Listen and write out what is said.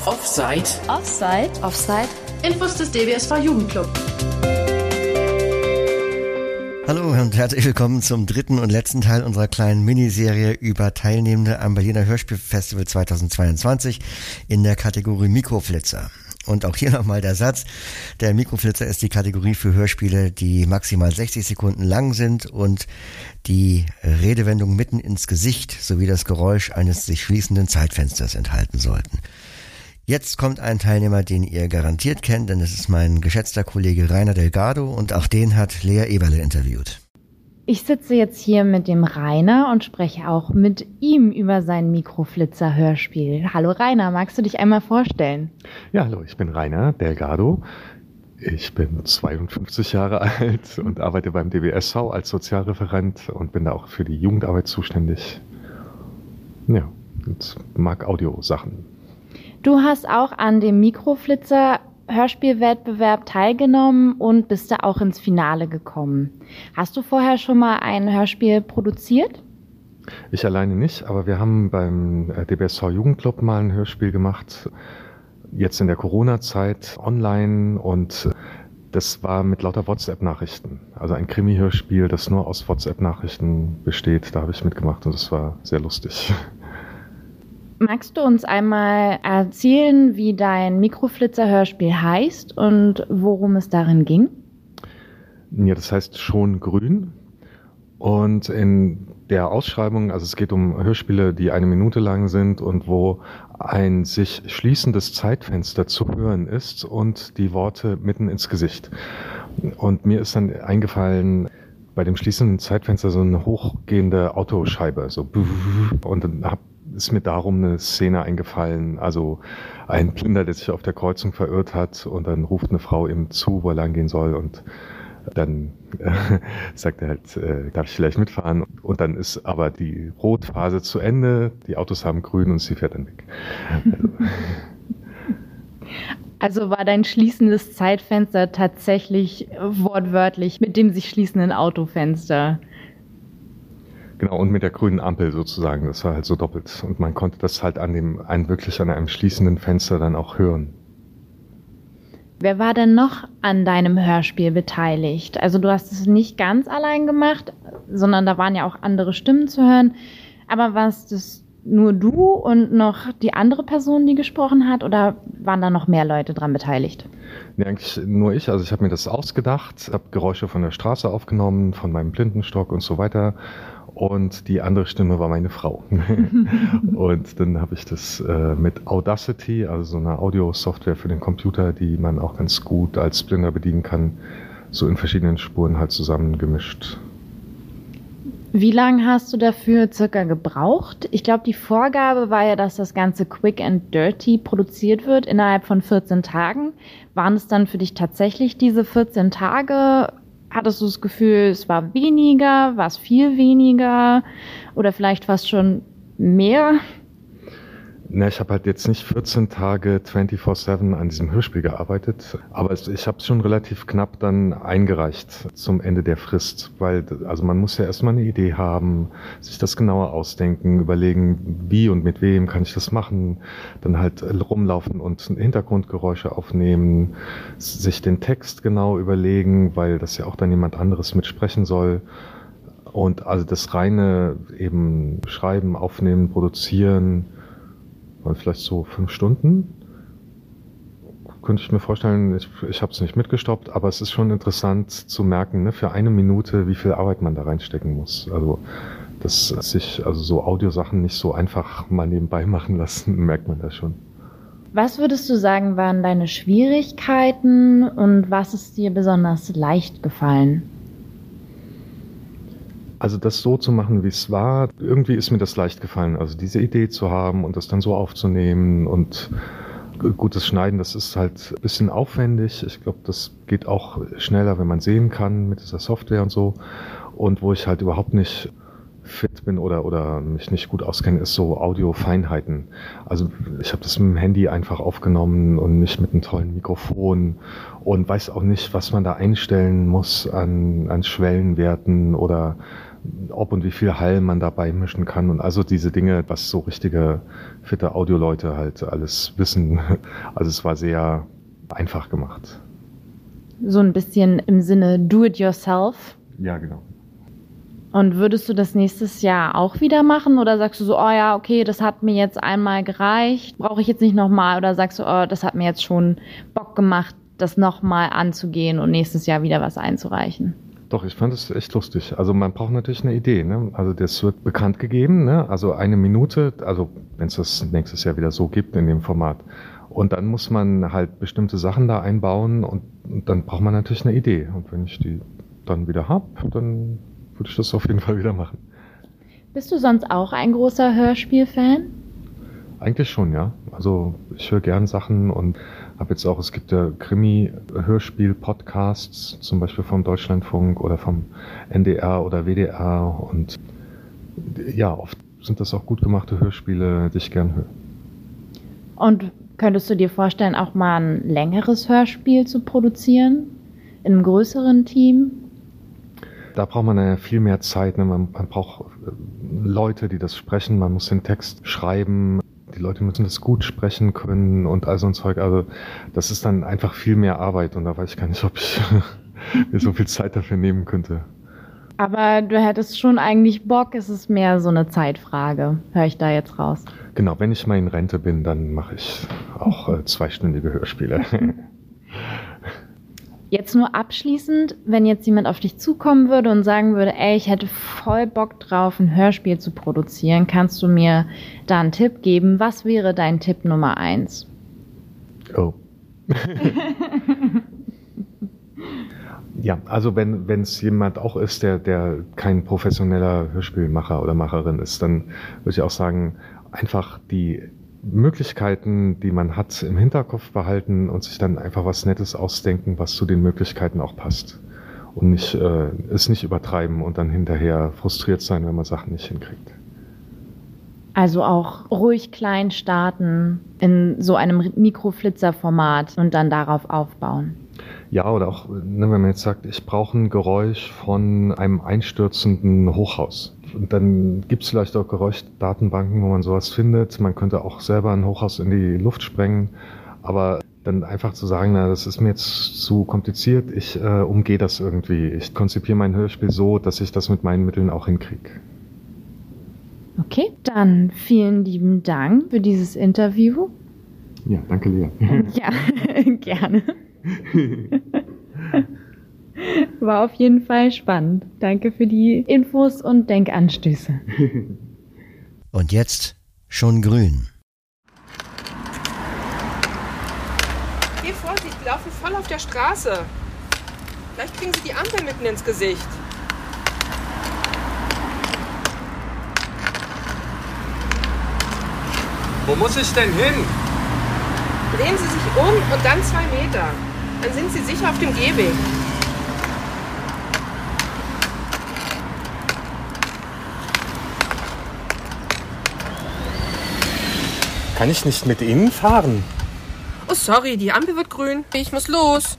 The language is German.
auf Offside. Offside. Offside. Infos des DBSV Jugendclub. Hallo und herzlich willkommen zum dritten und letzten Teil unserer kleinen Miniserie über Teilnehmende am Berliner Hörspielfestival 2022 in der Kategorie Mikroflitzer. Und auch hier nochmal der Satz. Der Mikroflitzer ist die Kategorie für Hörspiele, die maximal 60 Sekunden lang sind und die Redewendung mitten ins Gesicht sowie das Geräusch eines sich schließenden Zeitfensters enthalten sollten. Jetzt kommt ein Teilnehmer, den ihr garantiert kennt, denn es ist mein geschätzter Kollege Rainer Delgado und auch den hat Lea Eberle interviewt. Ich sitze jetzt hier mit dem Rainer und spreche auch mit ihm über sein Mikroflitzer-Hörspiel. Hallo Rainer, magst du dich einmal vorstellen? Ja, hallo, ich bin Rainer Delgado. Ich bin 52 Jahre alt und arbeite beim DBSV als Sozialreferent und bin da auch für die Jugendarbeit zuständig. Ja, und mag Audiosachen. Du hast auch an dem Mikroflitzer Hörspielwettbewerb teilgenommen und bist da auch ins Finale gekommen. Hast du vorher schon mal ein Hörspiel produziert? Ich alleine nicht, aber wir haben beim DBSV Jugendclub mal ein Hörspiel gemacht. Jetzt in der Corona-Zeit online und das war mit lauter WhatsApp-Nachrichten. Also ein Krimi-Hörspiel, das nur aus WhatsApp-Nachrichten besteht. Da habe ich mitgemacht und das war sehr lustig. Magst du uns einmal erzählen, wie dein Mikroflitzer-Hörspiel heißt und worum es darin ging? Ja, das heißt schon grün. Und in der Ausschreibung, also es geht um Hörspiele, die eine Minute lang sind und wo ein sich schließendes Zeitfenster zu hören ist und die Worte mitten ins Gesicht. Und mir ist dann eingefallen, bei dem schließenden Zeitfenster so eine hochgehende Autoscheibe, so und dann habe ist mir darum eine Szene eingefallen. Also ein Blinder, der sich auf der Kreuzung verirrt hat und dann ruft eine Frau ihm zu, wo er lang gehen soll und dann äh, sagt er halt, äh, darf ich vielleicht mitfahren? Und dann ist aber die Rotphase zu Ende, die Autos haben grün und sie fährt dann weg. Also, also war dein schließendes Zeitfenster tatsächlich wortwörtlich mit dem sich schließenden Autofenster Genau, und mit der grünen Ampel sozusagen. Das war halt so doppelt. Und man konnte das halt an dem, ein wirklich an einem schließenden Fenster dann auch hören. Wer war denn noch an deinem Hörspiel beteiligt? Also du hast es nicht ganz allein gemacht, sondern da waren ja auch andere Stimmen zu hören. Aber warst es nur du und noch die andere Person, die gesprochen hat, oder waren da noch mehr Leute dran beteiligt? Nee, eigentlich nur ich. Also ich habe mir das ausgedacht, habe Geräusche von der Straße aufgenommen, von meinem Blindenstock und so weiter und die andere Stimme war meine Frau. und dann habe ich das äh, mit Audacity, also so einer Audio-Software für den Computer, die man auch ganz gut als Blinder bedienen kann, so in verschiedenen Spuren halt zusammengemischt. Wie lange hast du dafür circa gebraucht? Ich glaube, die Vorgabe war ja, dass das Ganze quick and dirty produziert wird innerhalb von 14 Tagen. Waren es dann für dich tatsächlich diese 14 Tage Hattest du das Gefühl, es war weniger, war es viel weniger oder vielleicht fast schon mehr? Na, ich habe halt jetzt nicht 14 Tage 24-7 an diesem Hörspiel gearbeitet, aber ich habe es schon relativ knapp dann eingereicht zum Ende der Frist, weil also man muss ja erstmal eine Idee haben, sich das genauer ausdenken, überlegen, wie und mit wem kann ich das machen, dann halt rumlaufen und Hintergrundgeräusche aufnehmen, sich den Text genau überlegen, weil das ja auch dann jemand anderes mitsprechen soll. Und also das reine eben schreiben, aufnehmen, produzieren, vielleicht so fünf Stunden. Könnte ich mir vorstellen, ich, ich habe es nicht mitgestoppt, aber es ist schon interessant zu merken, ne, für eine Minute, wie viel Arbeit man da reinstecken muss. Also, dass sich also so Audiosachen nicht so einfach mal nebenbei machen lassen, merkt man da schon. Was würdest du sagen, waren deine Schwierigkeiten und was ist dir besonders leicht gefallen? Also das so zu machen, wie es war, irgendwie ist mir das leicht gefallen. Also diese Idee zu haben und das dann so aufzunehmen und gutes Schneiden, das ist halt ein bisschen aufwendig. Ich glaube, das geht auch schneller, wenn man sehen kann mit dieser Software und so. Und wo ich halt überhaupt nicht fit bin oder, oder mich nicht gut auskenne, ist so Audio-Feinheiten. Also ich habe das mit dem Handy einfach aufgenommen und nicht mit einem tollen Mikrofon und weiß auch nicht, was man da einstellen muss an, an Schwellenwerten oder ob und wie viel Hall man dabei mischen kann und also diese Dinge, was so richtige fitte Audioleute halt alles wissen. Also es war sehr einfach gemacht. So ein bisschen im Sinne do it yourself. Ja, genau. Und würdest du das nächstes Jahr auch wieder machen oder sagst du so, oh ja, okay, das hat mir jetzt einmal gereicht, brauche ich jetzt nicht nochmal oder sagst du, oh, das hat mir jetzt schon Bock gemacht, das nochmal anzugehen und nächstes Jahr wieder was einzureichen? Doch, ich fand es echt lustig. Also man braucht natürlich eine Idee. Ne? Also das wird bekannt gegeben, ne? also eine Minute, also wenn es das nächstes Jahr wieder so gibt in dem Format. Und dann muss man halt bestimmte Sachen da einbauen und, und dann braucht man natürlich eine Idee. Und wenn ich die dann wieder habe, dann würde ich das auf jeden Fall wieder machen. Bist du sonst auch ein großer Hörspielfan? Eigentlich schon, ja. Also ich höre gern Sachen und habe jetzt auch, es gibt ja Krimi-Hörspiel-Podcasts, zum Beispiel vom Deutschlandfunk oder vom NDR oder WDR und ja, oft sind das auch gut gemachte Hörspiele, die ich gern höre. Und könntest du dir vorstellen, auch mal ein längeres Hörspiel zu produzieren? In einem größeren Team? Da braucht man ja viel mehr Zeit. Ne? Man, man braucht äh, Leute, die das sprechen. Man muss den Text schreiben. Die Leute müssen das gut sprechen können und all so ein Zeug. Also das ist dann einfach viel mehr Arbeit und da weiß ich gar nicht, ob ich mir so viel Zeit dafür nehmen könnte. Aber du hättest schon eigentlich Bock, es ist mehr so eine Zeitfrage, höre ich da jetzt raus. Genau, wenn ich mal in Rente bin, dann mache ich auch äh, zweistündige Hörspiele. Jetzt nur abschließend, wenn jetzt jemand auf dich zukommen würde und sagen würde, ey, ich hätte voll Bock drauf, ein Hörspiel zu produzieren, kannst du mir da einen Tipp geben? Was wäre dein Tipp Nummer eins? Oh. ja, also wenn es jemand auch ist, der, der kein professioneller Hörspielmacher oder Macherin ist, dann würde ich auch sagen, einfach die Möglichkeiten, die man hat, im Hinterkopf behalten und sich dann einfach was Nettes ausdenken, was zu den Möglichkeiten auch passt. Und nicht, äh, es nicht übertreiben und dann hinterher frustriert sein, wenn man Sachen nicht hinkriegt. Also auch ruhig klein starten in so einem Mikroflitzer-Format und dann darauf aufbauen. Ja, oder auch, ne, wenn man jetzt sagt, ich brauche ein Geräusch von einem einstürzenden Hochhaus und dann gibt es vielleicht auch Geräuschdatenbanken, wo man sowas findet. Man könnte auch selber ein Hochhaus in die Luft sprengen. Aber dann einfach zu sagen, na, das ist mir jetzt zu kompliziert, ich äh, umgehe das irgendwie. Ich konzipiere mein Hörspiel so, dass ich das mit meinen Mitteln auch hinkriege. Okay, dann vielen lieben Dank für dieses Interview. Ja, danke, Lea. ja, gerne. War auf jeden Fall spannend. Danke für die Infos und Denkanstöße. und jetzt schon grün. Geh Vorsicht, die laufen voll auf der Straße. Vielleicht kriegen sie die Ampel mitten ins Gesicht. Wo muss ich denn hin? Drehen Sie sich um und dann zwei Meter. Dann sind Sie sicher auf dem Gehweg. Kann ich nicht mit Ihnen fahren? Oh, sorry, die Ampel wird grün. Ich muss los.